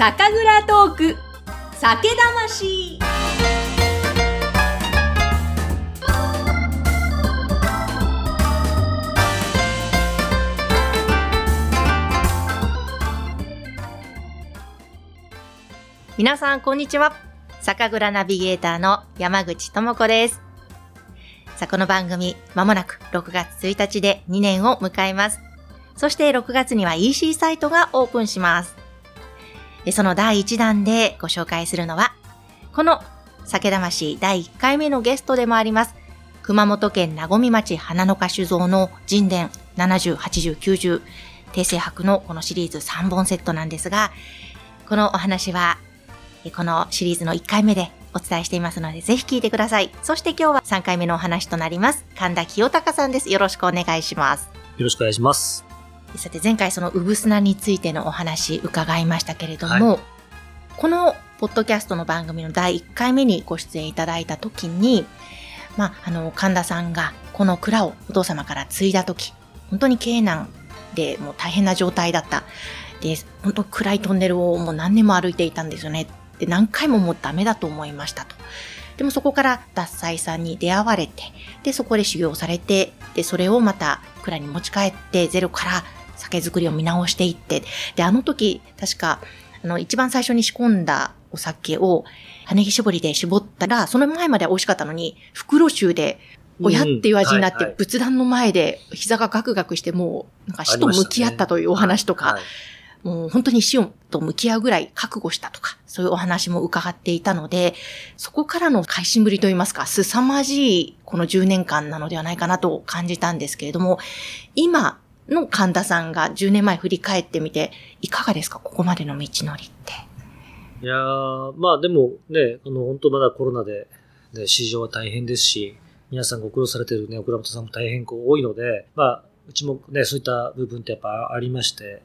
酒蔵トーク。酒魂。皆さんこんにちは。酒蔵ナビゲーターの山口智子です。さあこの番組まもなく6月1日で2年を迎えます。そして6月には EC サイトがオープンします。その第1弾でご紹介するのは、この酒魂第1回目のゲストでもあります、熊本県名古町花の花酒造の神殿70、80、90、訂正博のこのシリーズ3本セットなんですが、このお話は、このシリーズの1回目でお伝えしていますので、ぜひ聞いてください。そして今日は3回目のお話となります。神田清隆さんです。よろしくお願いします。よろしくお願いします。さて前回そのうぶすなについてのお話伺いましたけれども、はい、このポッドキャストの番組の第1回目にご出演いただいた時に、まあ、あの、神田さんがこの蔵をお父様から継いだ時、本当に経難でもう大変な状態だった。で、本当暗いトンネルをもう何年も歩いていたんですよね。で、何回ももうダメだと思いましたと。でもそこから脱菜さんに出会われて、で、そこで修行されて、で、それをまた蔵に持ち帰ってゼロから酒造りを見直していって、で、あの時、確か、あの、一番最初に仕込んだお酒を、羽木絞りで絞ったら、その前までは美味しかったのに、袋臭で、親っていう味になって、仏壇の前で膝がガクガクして、もう、なんか死と向き合ったというお話とか、もう本当に死と向き合うぐらい覚悟したとか、そういうお話も伺っていたので、そこからの改心ぶりといいますか、凄まじいこの10年間なのではないかなと感じたんですけれども、今、の神田さんが10年前振り返ってみて、いかがですか？ここまでの道のりって。いやー、まあでもね、あの、本当まだコロナで、ね、市場は大変ですし、皆さんご苦労されてるね、倉本さんも大変こう多いので、まあ、うちもね、そういった部分ってやっぱありまして、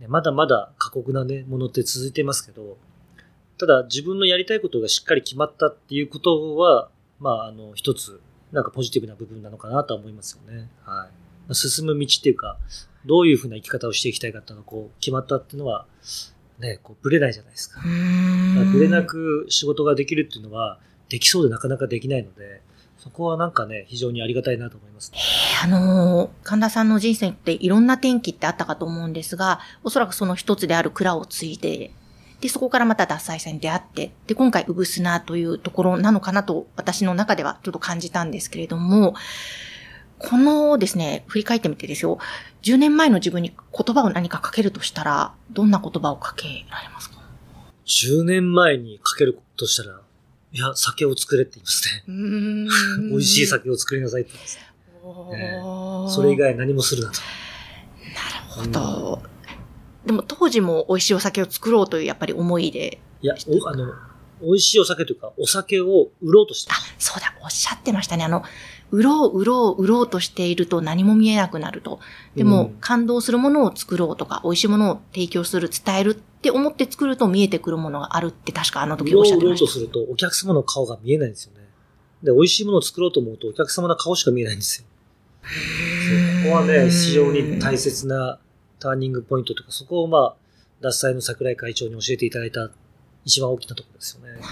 ね、まだまだ過酷なね、ものって続いてますけど、ただ自分のやりたいことがしっかり決まったっていうことは、まあ、あの、一つ、なんかポジティブな部分なのかなとは思いますよね。はい。進む道っていうか、どういうふうな生き方をしていきたいかっていうのがこう決まったっていうのは、ね、こうブレないじゃないですか。ブレなく仕事ができるっていうのは、できそうでなかなかできないので、そこはなんかね、非常にありがたいなと思います、ね。あのー、神田さんの人生っていろんな転機ってあったかと思うんですが、おそらくその一つである蔵を継いで、で、そこからまた脱菜線に出会って、で、今回、うぶすなというところなのかなと、私の中ではちょっと感じたんですけれども、このですね、振り返ってみてですよ、10年前の自分に言葉を何かかけるとしたら、どんな言葉をかけられますか ?10 年前にかけるとしたら、いや、酒を作れって言いますね。美味しい酒を作りなさいって言います、ねえー、それ以外何もするなと。なるほど。うん、でも当時も美味しいお酒を作ろうというやっぱり思いで。いや、あの、美味しいお酒というか、お酒を売ろうとしてあ、そうだ、おっしゃってましたね。あの、売ろう、売ろう、売ろうとしていると何も見えなくなると。でも、うん、感動するものを作ろうとか、美味しいものを提供する、伝えるって思って作ると見えてくるものがあるって確かあの時おっしゃってました。売ろうとするとお客様の顔が見えないんですよね。で、美味しいものを作ろうと思うとお客様の顔しか見えないんですよ。ここはね、非常に大切なターニングポイントとか、そこをまあ、脱菜の桜井会長に教えていただいた一番大きなところですよね。なる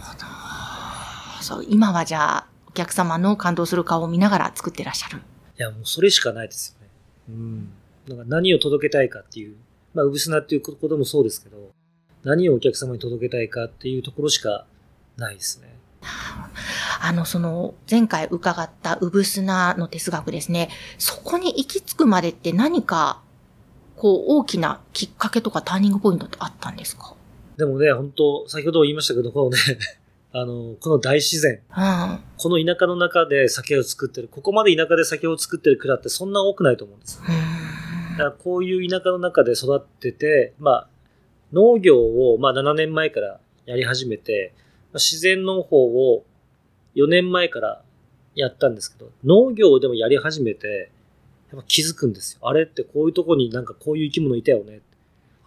ほど。そう、今はじゃあ、お客様の感動する顔を見ながら作ってらっしゃる。いや、もうそれしかないですよね。うん。なんか何を届けたいかっていう、まあ、うぶすなっていうこともそうですけど、何をお客様に届けたいかっていうところしかないですね。あの、その、前回伺ったうぶすなの哲学ですね。そこに行き着くまでって何か、こう、大きなきっかけとかターニングポイントってあったんですか？でもね、本当先ほど言いましたけど、このね、あの、この大自然、うん、この田舎の中で酒を作ってる、ここまで田舎で酒を作ってる蔵ってそんな多くないと思うんです。だからこういう田舎の中で育ってて、まあ、農業を、まあ、7年前からやり始めて、自然農法を4年前からやったんですけど、農業でもやり始めて、やっぱ気づくんですよ。あれってこういうとこになんかこういう生き物いたよね。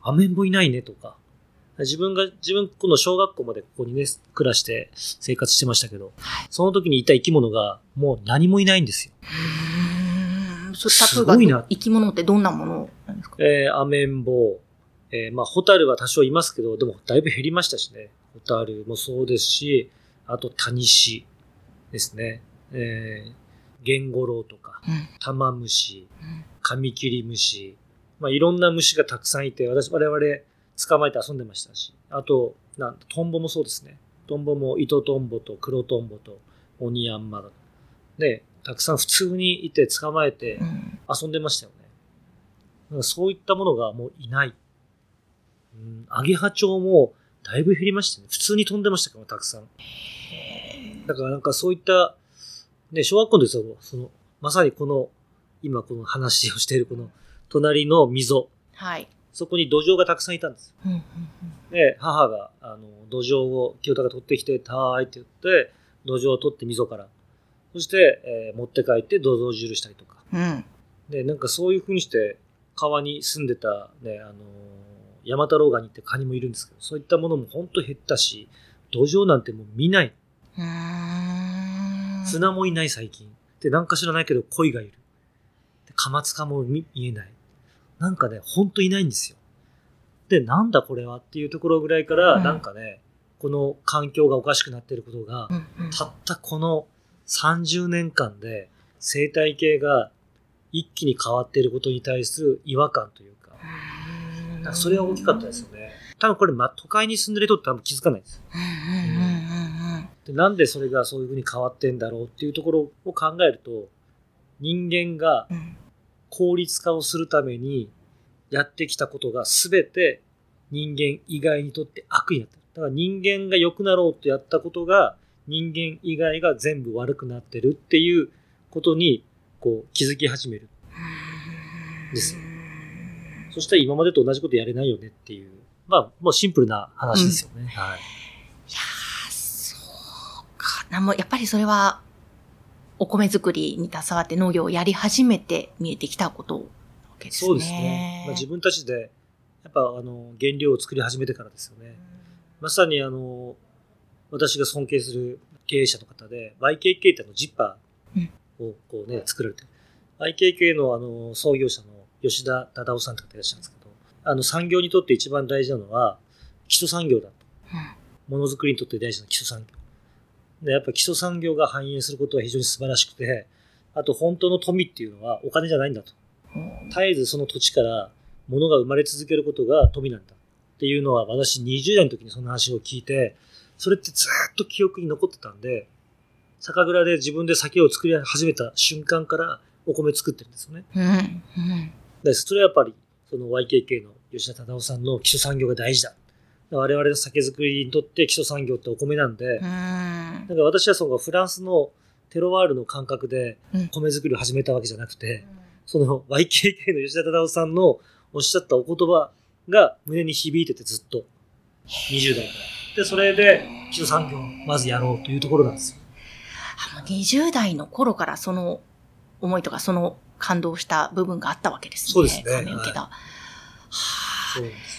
アメンボいないねとか。自分が、自分、この小学校までここにね、暮らして生活してましたけど、はい、その時にいた生き物がもう何もいないんですよ。うん。すごいな。生き物ってどんなものなんですか？えー、アメンボウ、えーまあ、ホタルは多少いますけど、でもだいぶ減りましたしね。ホタルもそうですし、あとタニシですね。えー、ゲンゴロウとか、うんタマムシ、うんカミキリムシ、まあ、いろんな虫がたくさんいて、私、我々捕まえて遊んでましたし、あと、なんトンボもそうですね。トンボも糸トンボと黒トンボとオニヤンマで、たくさん普通にいて捕まえてうん遊んでましたよね。だからそういったものがもういない。うん、アゲハチョウもだいぶ減りましたね。普通に飛んでましたから、たくさん。だからなんかそういった、ね、小学校ですよ、その、まさにこの、今この話をしているこの、隣の溝、はい。そこに土壌がたくさんいたんです。うんうんで、母が、あの、土壌を清田が取ってきて、たーいって言って、土壌を取って溝から。そして、えー持って帰って土壌汁したりとか。うんうんで、なんかそういう風にして、川に住んでた、ね、あのー、ヤマタロウガニってカニもいるんですけど、そういったものも本当減ったし、土壌なんてもう見ない。砂もいない最近。で、なんか知らないけど鯉がいる。でカマツカも見見えない。なんかね、ほんといないんですよ。で、なんだこれはっていうところぐらいから、うんなんかね、この環境がおかしくなっていることがう、んうんたったこの30年間で生態系が一気に変わっていることに対する違和感というか、なんかそれは大きかったですよね。多分これ、ま、都会に住んでる人って多分気づかないです。でなんでそれがそういうふうに変わってんだろうっていうところを考えると、人間が効率化をするためにやってきたことが全て人間以外にとって悪になってる。だから人間が良くなろうとやったことが人間以外が全部悪くなってるっていうことにこう気づき始める。ですよそしたら今までと同じことやれないよねっていう。まあ、もうシンプルな話ですよね。はい。いやー、そうかな。もうやっぱりそれは、お米作りに携わって農業をやり始めて見えてきたことなわけですね。そうですね。まあ、自分たちで、やっぱあの、原料を作り始めてからですよね。まさにあの、私が尊敬する経営者の方で、YKK ってあのジッパーをこうね、作られてる。YKK のあの、創業者の吉田忠夫さんって方いらっしゃるんですけど、あの、産業にとって一番大事なのは、基礎産業だと。ものづくりにとって大事な基礎産業。で、やっぱ基礎産業が繁栄することは非常に素晴らしくて、あと本当の富っていうのはお金じゃないんだと。うん絶えずその土地から物が生まれ続けることが富なんだっていうのは私20代の時にその話を聞いて、それってずっと記憶に残ってたんで、酒蔵で自分で酒を作り始めた瞬間からお米作ってるんですよね。うん。うん。でそれはやっぱりその YKK の吉田忠夫さんの基礎産業が大事だ。我々の酒造りにとって基礎産業ってお米なんで、うん。なんか私はそのフランスのテロワールの感覚でうん米作りを始めたわけじゃなくて、その YKK の吉田忠夫さんのおっしゃったお言葉が胸に響いててずっと。20代から。で、それで基礎産業をまずやろうというところなんですよ。あの20代の頃からその思いとかその感動した部分があったわけですね。そうですね亀受けだ。はそうなんです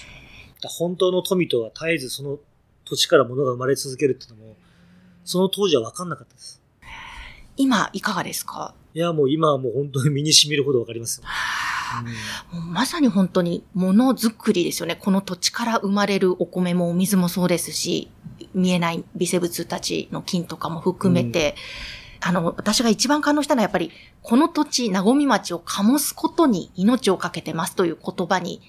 本当の富とは絶えずその土地から物が生まれ続けるっていうのも、その当時は分かんなかったです。今いかがですか？いや、もう今はもう本当に身に染みるほど分かりますよ。もうまさに本当にものづくりですよね。この土地から生まれるお米もお水もそうですし、見えない微生物たちの菌とかも含めて、あの、私が一番感動したのはやっぱり、この土地、なごみ町を醸すことに命をかけてますという言葉に、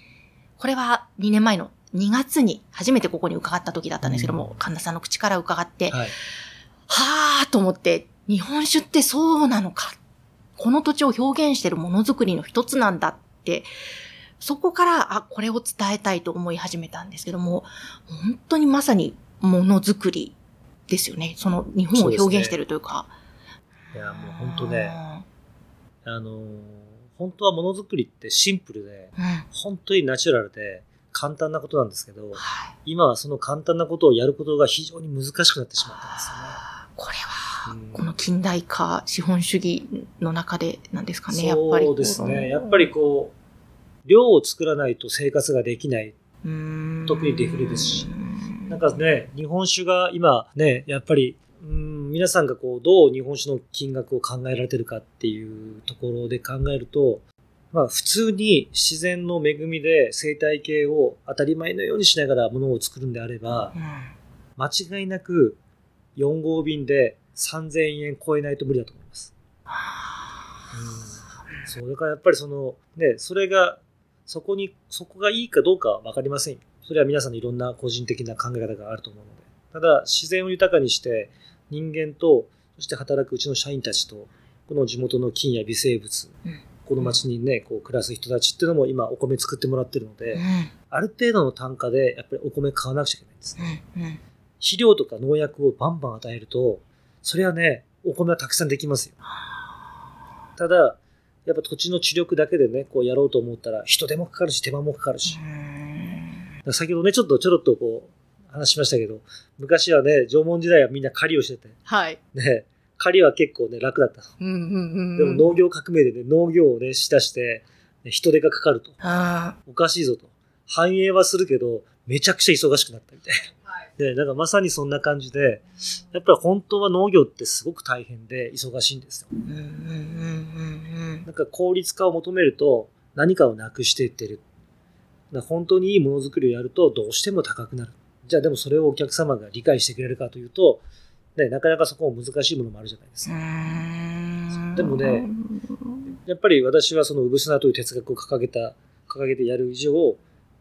これは2年前の2月に初めてここに伺った時だったんですけども、神田さんの口から伺って、はい。ーと思って、日本酒ってそうなのか？この土地を表現しているものづくりの一つなんだって、そこから、あ、これを伝えたいと思い始めたんですけども、本当にまさにものづくりですよね。その日本を表現してるというか。いや、もう本当ね、あのー本当はものづくりってシンプルで、うん。うん。本当にナチュラルで簡単なことなんですけど、はい。今はその簡単なことをやることが非常に難しくなってしまったんですよね。これは、うんこの近代化、資本主義の中でなんですかね、やっぱり。そうですね。やっぱりこう、量を作らないと生活ができない。特にデフレですしうんなんかね、日本酒が今ね、やっぱり、うん、皆さんがこう、どう日本酒の金額を考えられてるかっていうところで考えると、まあ普通に自然の恵みで生態系を当たり前のようにしながらものを作るんであれば、うん間違いなく4号便で3000円超えないと無理だと思います。うん、そう、だからやっぱりその、ね、それが、そこに、そこがいいかどうかはわかりませんよ。それは皆さんのいろんな個人的な考え方があると思うので。ただ、自然を豊かにして、人間と、そして働くうちの社員たちと、この地元の菌や微生物、うんこの町にね、こう暮らす人たちっていうのも今お米作ってもらってるので、うんある程度の単価でやっぱりお米買わなくちゃいけないんですね。うんうん肥料とか農薬をバンバン与えると、それはね、お米はたくさんできますよ。ただ、やっぱ土地の地力だけでね、こうやろうと思ったら、人手もかかるし、手間もかかるし。先ほどね、ちょっとちょろっとこう、話しましたけど、昔はね、縄文時代はみんな狩りをしてて、はい。ね、狩りは結構ね、楽だった。うんうんうんでも農業革命でね、農業をね、しだして、ね人手がかかると。あおかしいぞと。繁栄はするけど、めちゃくちゃ忙しくなったみたいな。で、なんかまさにそんな感じで、やっぱり本当は農業ってすごく大変で忙しいんですよ。ーうんうんうんうんなんか効率化を求めると何かをなくしていってる。本当にいいものづくりをやるとどうしても高くなる。じゃあでもそれをお客様が理解してくれるかというと、ね、なかなかそこも難しいものもあるじゃないですうか。ん。でもねやっぱり私はそのうぶすなという哲学を掲げた、掲げてやる以上、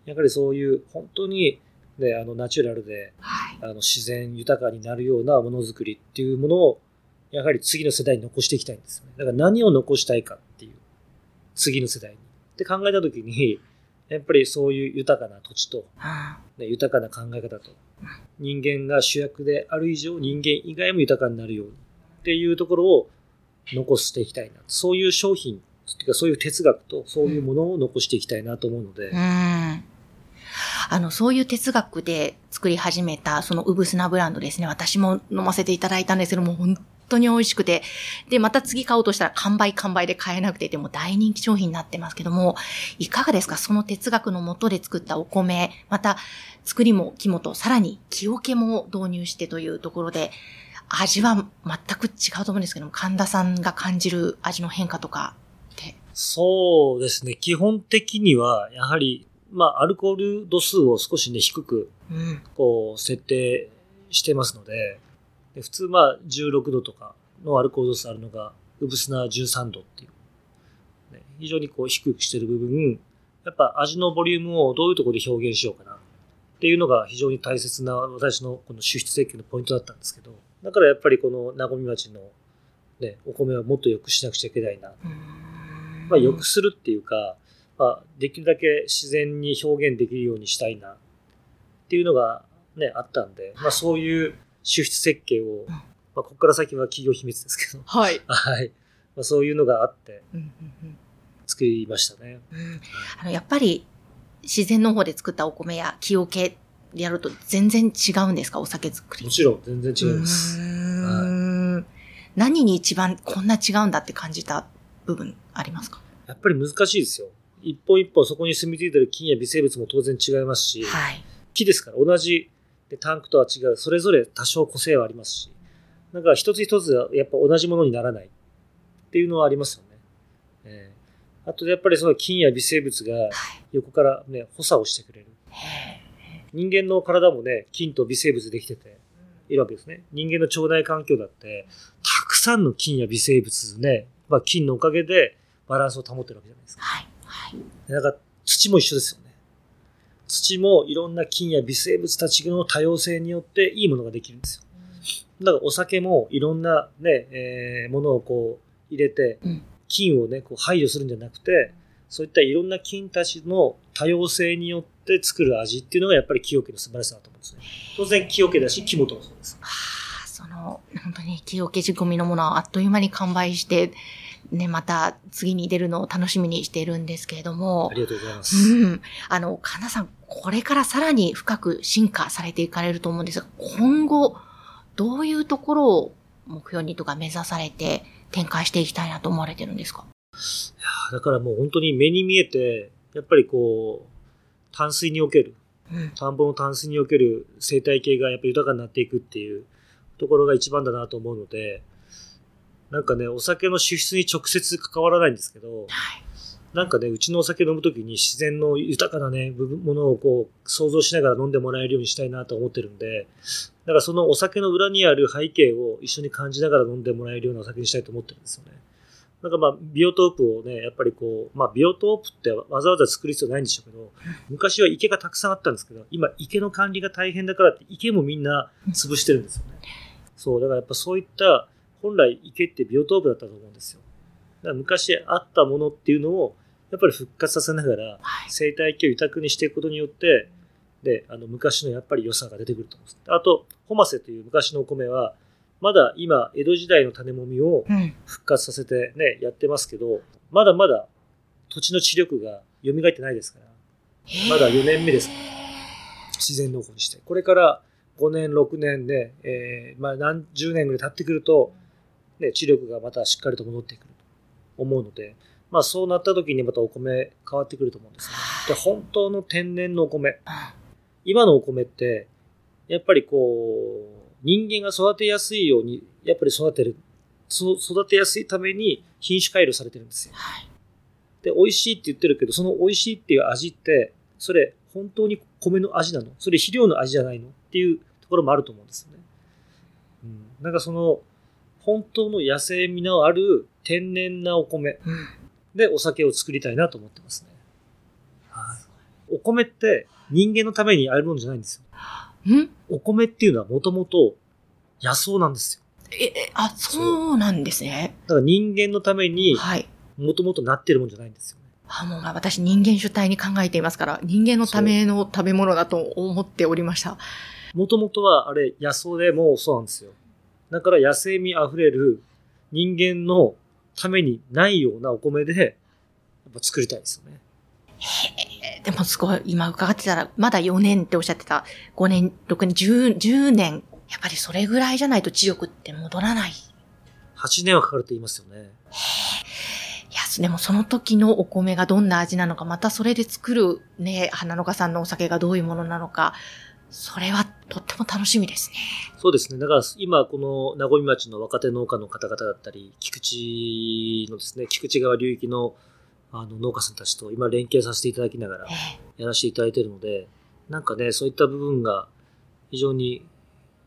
やはりそういう本当にね、あのナチュラルではい。あの自然豊かになるようなものづくりっていうものを、やはり次の世代に残していきたいんですよね。だから何を残したいかっていう、次の世代に。って考えたときに、やっぱりそういう豊かな土地と、あね、豊かな考え方と、人間が主役である以上、人間以外も豊かになるようにっていうところを残していきたいな。そういう商品、っていうかそういう哲学とそういうものを残していきたいなと思うので、ーうん。あの、そういう哲学で作り始めた、そのうぶすなブランドですね。私も飲ませていただいたんですけども、本当に美味しくて。で、また次買おうとしたら完売完売で買えなくて、でも大人気商品になってますけども、いかがですか？その哲学のもとで作ったお米、また作りも肝と、さらに木桶も導入してというところで、味は全く違うと思うんですけども、神田さんが感じる味の変化とかって？そうですね。基本的には、やはり、まあ、アルコール度数を少しね、低く、うん。こう、設定してますので、で普通、まあ、16度とかのアルコール度数あるのが、うぶすな13度っていう、ね、非常にこう、低くしてる部分、やっぱ味のボリュームをどういうところで表現しようかなっていうのが非常に大切な私のこの出出設計のポイントだったんですけど、だからやっぱりこの名古屋町のね、お米はもっと良くしなくちゃいけないな。まあ、良くするっていうか、まあ、できるだけ自然に表現できるようにしたいなっていうのがね、あったんで、まあそういう出出設計を、まあここから先は企業秘密ですけど、はい。はい。まあそういうのがあって作りましたね。うんあの、やっぱり、自然の方で作ったお米や木桶でやると全然違うんですか？お酒作り。もちろん全然違います。うーん何に一番こんな違うんだって感じた部分ありますか？やっぱり難しいですよ。一本一本そこに住み着いてる菌や微生物も当然違いますし、はい。木ですから同じでタンクとは違う、それぞれ多少個性はありますし、なんか一つ一つはやっぱ同じものにならないっていうのはありますよね。えーあとやっぱりその菌や微生物がはい。横からね、補佐をしてくれる。へ人間の体もね、菌と微生物できてているわけですね。人間の腸内環境だって、たくさんの菌や微生物ね、まあ菌のおかげでバランスを保ってるわけじゃないですか。はい。はい。でなんか土も一緒ですよね。土もいろんな菌や微生物たちの多様性によっていいものができるんですよ。だからお酒もいろんなね、えーものをこう入れてうん、菌をね、こう排除するんじゃなくて、そういったいろんな菌たちの多様性によって作る味っていうのがやっぱり木桶の素晴らしさだと思うんですね。当然木桶だし、木本もそうです。はあ、その、本当に木桶仕込みのものはあっという間に完売して、ね、また次に出るのを楽しみにしているんですけれどもあ、りがとうございます。うん。あの、かなさん、これからさらに深く進化されていかれると思うんですが、今後、どういうところを目標にとか目指されて展開していきたいなと思われてるんですか？だからもう本当に目に見えて、やっぱりこう、淡水における、うん。田んぼの淡水における生態系がやっぱり豊かになっていくっていうところが一番だなと思うので、なんかね、お酒の輸出に直接関わらないんですけど、はい。なんかね、うちのお酒飲むときに自然の豊かなね、部分ものをこう、想像しながら飲んでもらえるようにしたいなと思ってるんで、だからそのお酒の裏にある背景を一緒に感じながら飲んでもらえるようなお酒にしたいと思ってるんですよね。なんかまあ、ビオトープをね、やっぱりこう、まあ、ビオトープってわざわざ作る必要ないんでしょうけど、昔は池がたくさんあったんですけど、今池の管理が大変だからって池もみんな潰してるんですよね。そう、だからやっぱそういった本来池ってビオトープだったと思うんですよ。だから昔あったものっていうのを、やっぱり復活させながら、生態系を豊かにしていくことによって、で、あの、昔のやっぱり良さが出てくると思うんです。あと、ホマセという昔のお米は、まだ今、江戸時代の種もみを復活させてね、うん、やってますけど、まだまだ土地の知力が蘇ってないですから、まだ4年目ですから、自然農法にして。これから5年、6年で、えー、まあ何十年ぐらい経ってくると、ね、知力がまたしっかりと戻ってくると思うので、まあそうなった時にまたお米変わってくると思うんですね。で、本当の天然のお米。今のお米って、やっぱりこう、人間が育てやすいように、やっぱり育てる、育てやすいために品種改良されてるんですよ。はい、で、美味しいって言ってるけど、その美味しいっていう味って、それ本当に米の味なの？それ肥料の味じゃないの？っていうところもあると思うんですよね。うん、なんかその、本当の野生味のある天然なお米でお酒を作りたいなと思ってますね。はい、お米って人間のためにあるものじゃないんですよ。ん？お米っていうのはもともと野草なんですよ。え、あ、そうなんですね。だから人間のために、はい。もともとなってるもんじゃないんですよね。あ、もう私人間主体に考えていますから、人間のための食べ物だと思っておりました。もともとはあれ野草でもそうなんですよ。だから野生味あふれる人間のためにないようなお米で、やっぱ作りたいですよね。へえ、でもすごい、今伺ってたら、まだ4年っておっしゃってた、5年、6年、10, 10年、やっぱりそれぐらいじゃないと知力って戻らない。8年はかかると言いますよね。へえ。いや、でもその時のお米がどんな味なのか、またそれで作るね、花の花さんのお酒がどういうものなのか、それはとっても楽しみですね。そうですね。だから今この名古屋町の若手農家の方々だったり、菊池のですね、菊池川流域のあの農家さんたちと今連携させていただきながらやらせていただいているので、なんかね、そういった部分が非常に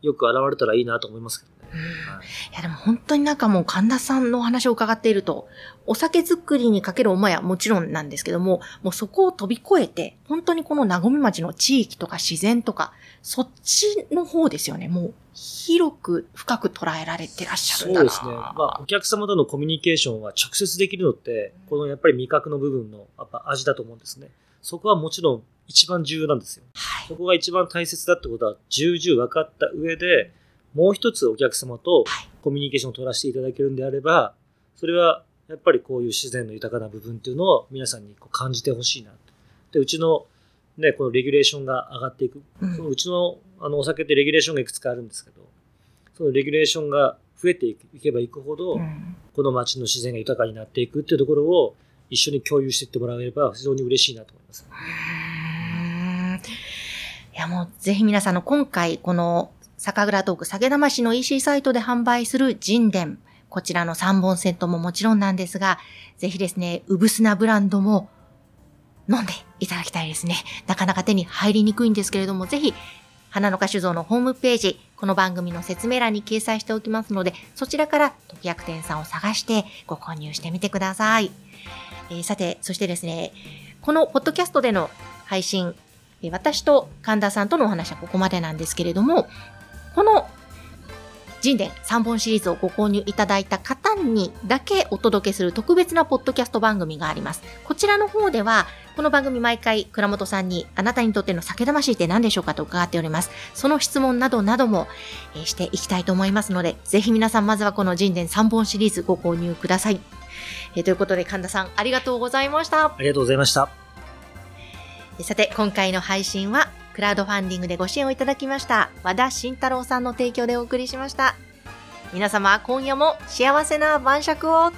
よく現れたらいいなと思いますけど。い、いやでも本当になんかもう神田さんのお話を伺っていると、お酒作りにかける思いはもちろんなんですけども、もうそこを飛び越えて、本当にこの名古屋町の地域とか自然とか、そっちの方ですよね。もう広く深く捉えられてらっしゃるんだなそうですね。まあお客様とのコミュニケーションは直接できるのって、このやっぱり味覚の部分のやっぱ味だと思うんですね。そこはもちろん一番重要なんですよ。はい、そこが一番大切だってことは重々分かった上で、もう一つお客様とコミュニケーションを取らせていただけるんであれば、それはやっぱりこういう自然の豊かな部分っていうのを皆さんにこう感じてほしいな。で、うちのね、このレギュレーションが上がっていく。うん、そのうちのあのお酒ってレギュレーションがいくつかあるんですけど、そのレギュレーションが増えていけばいくほど、うん、この街の自然が豊かになっていくっていうところを一緒に共有していってもらえれば非常に嬉しいなと思います。いやもうぜひ皆さんの今回この酒蔵トーク酒魂の EC サイトで販売する神殿、こちらの3本セットももちろんなんですが、ぜひですね、うぶすなブランドも飲んでいただきたいですね。なかなか手に入りにくいんですけれども、ぜひ、花の花酒造のホームページ、この番組の説明欄に掲載しておきますので、そちらから時薬店さんを探してご購入してみてください。えー、さて、そしてですね、このポッドキャストでの配信、私と神田さんとのお話はここまでなんですけれども、この神殿3本シリーズをご購入いただいた方にだけお届けする特別なポッドキャスト番組があります。こちらの方では、この番組毎回倉本さんにあなたにとっての酒魂って何でしょうかと伺っております。その質問などなども、えー、していきたいと思いますので、ぜひ皆さんまずはこの神殿3本シリーズご購入ください。えー、ということで神田さんありがとうございました。ありがとうございました。さて、今回の配信はクラウドファンディングでご支援をいただきました和田慎太郎さんの提供でお送りしました。皆様、今夜も幸せな晩酌を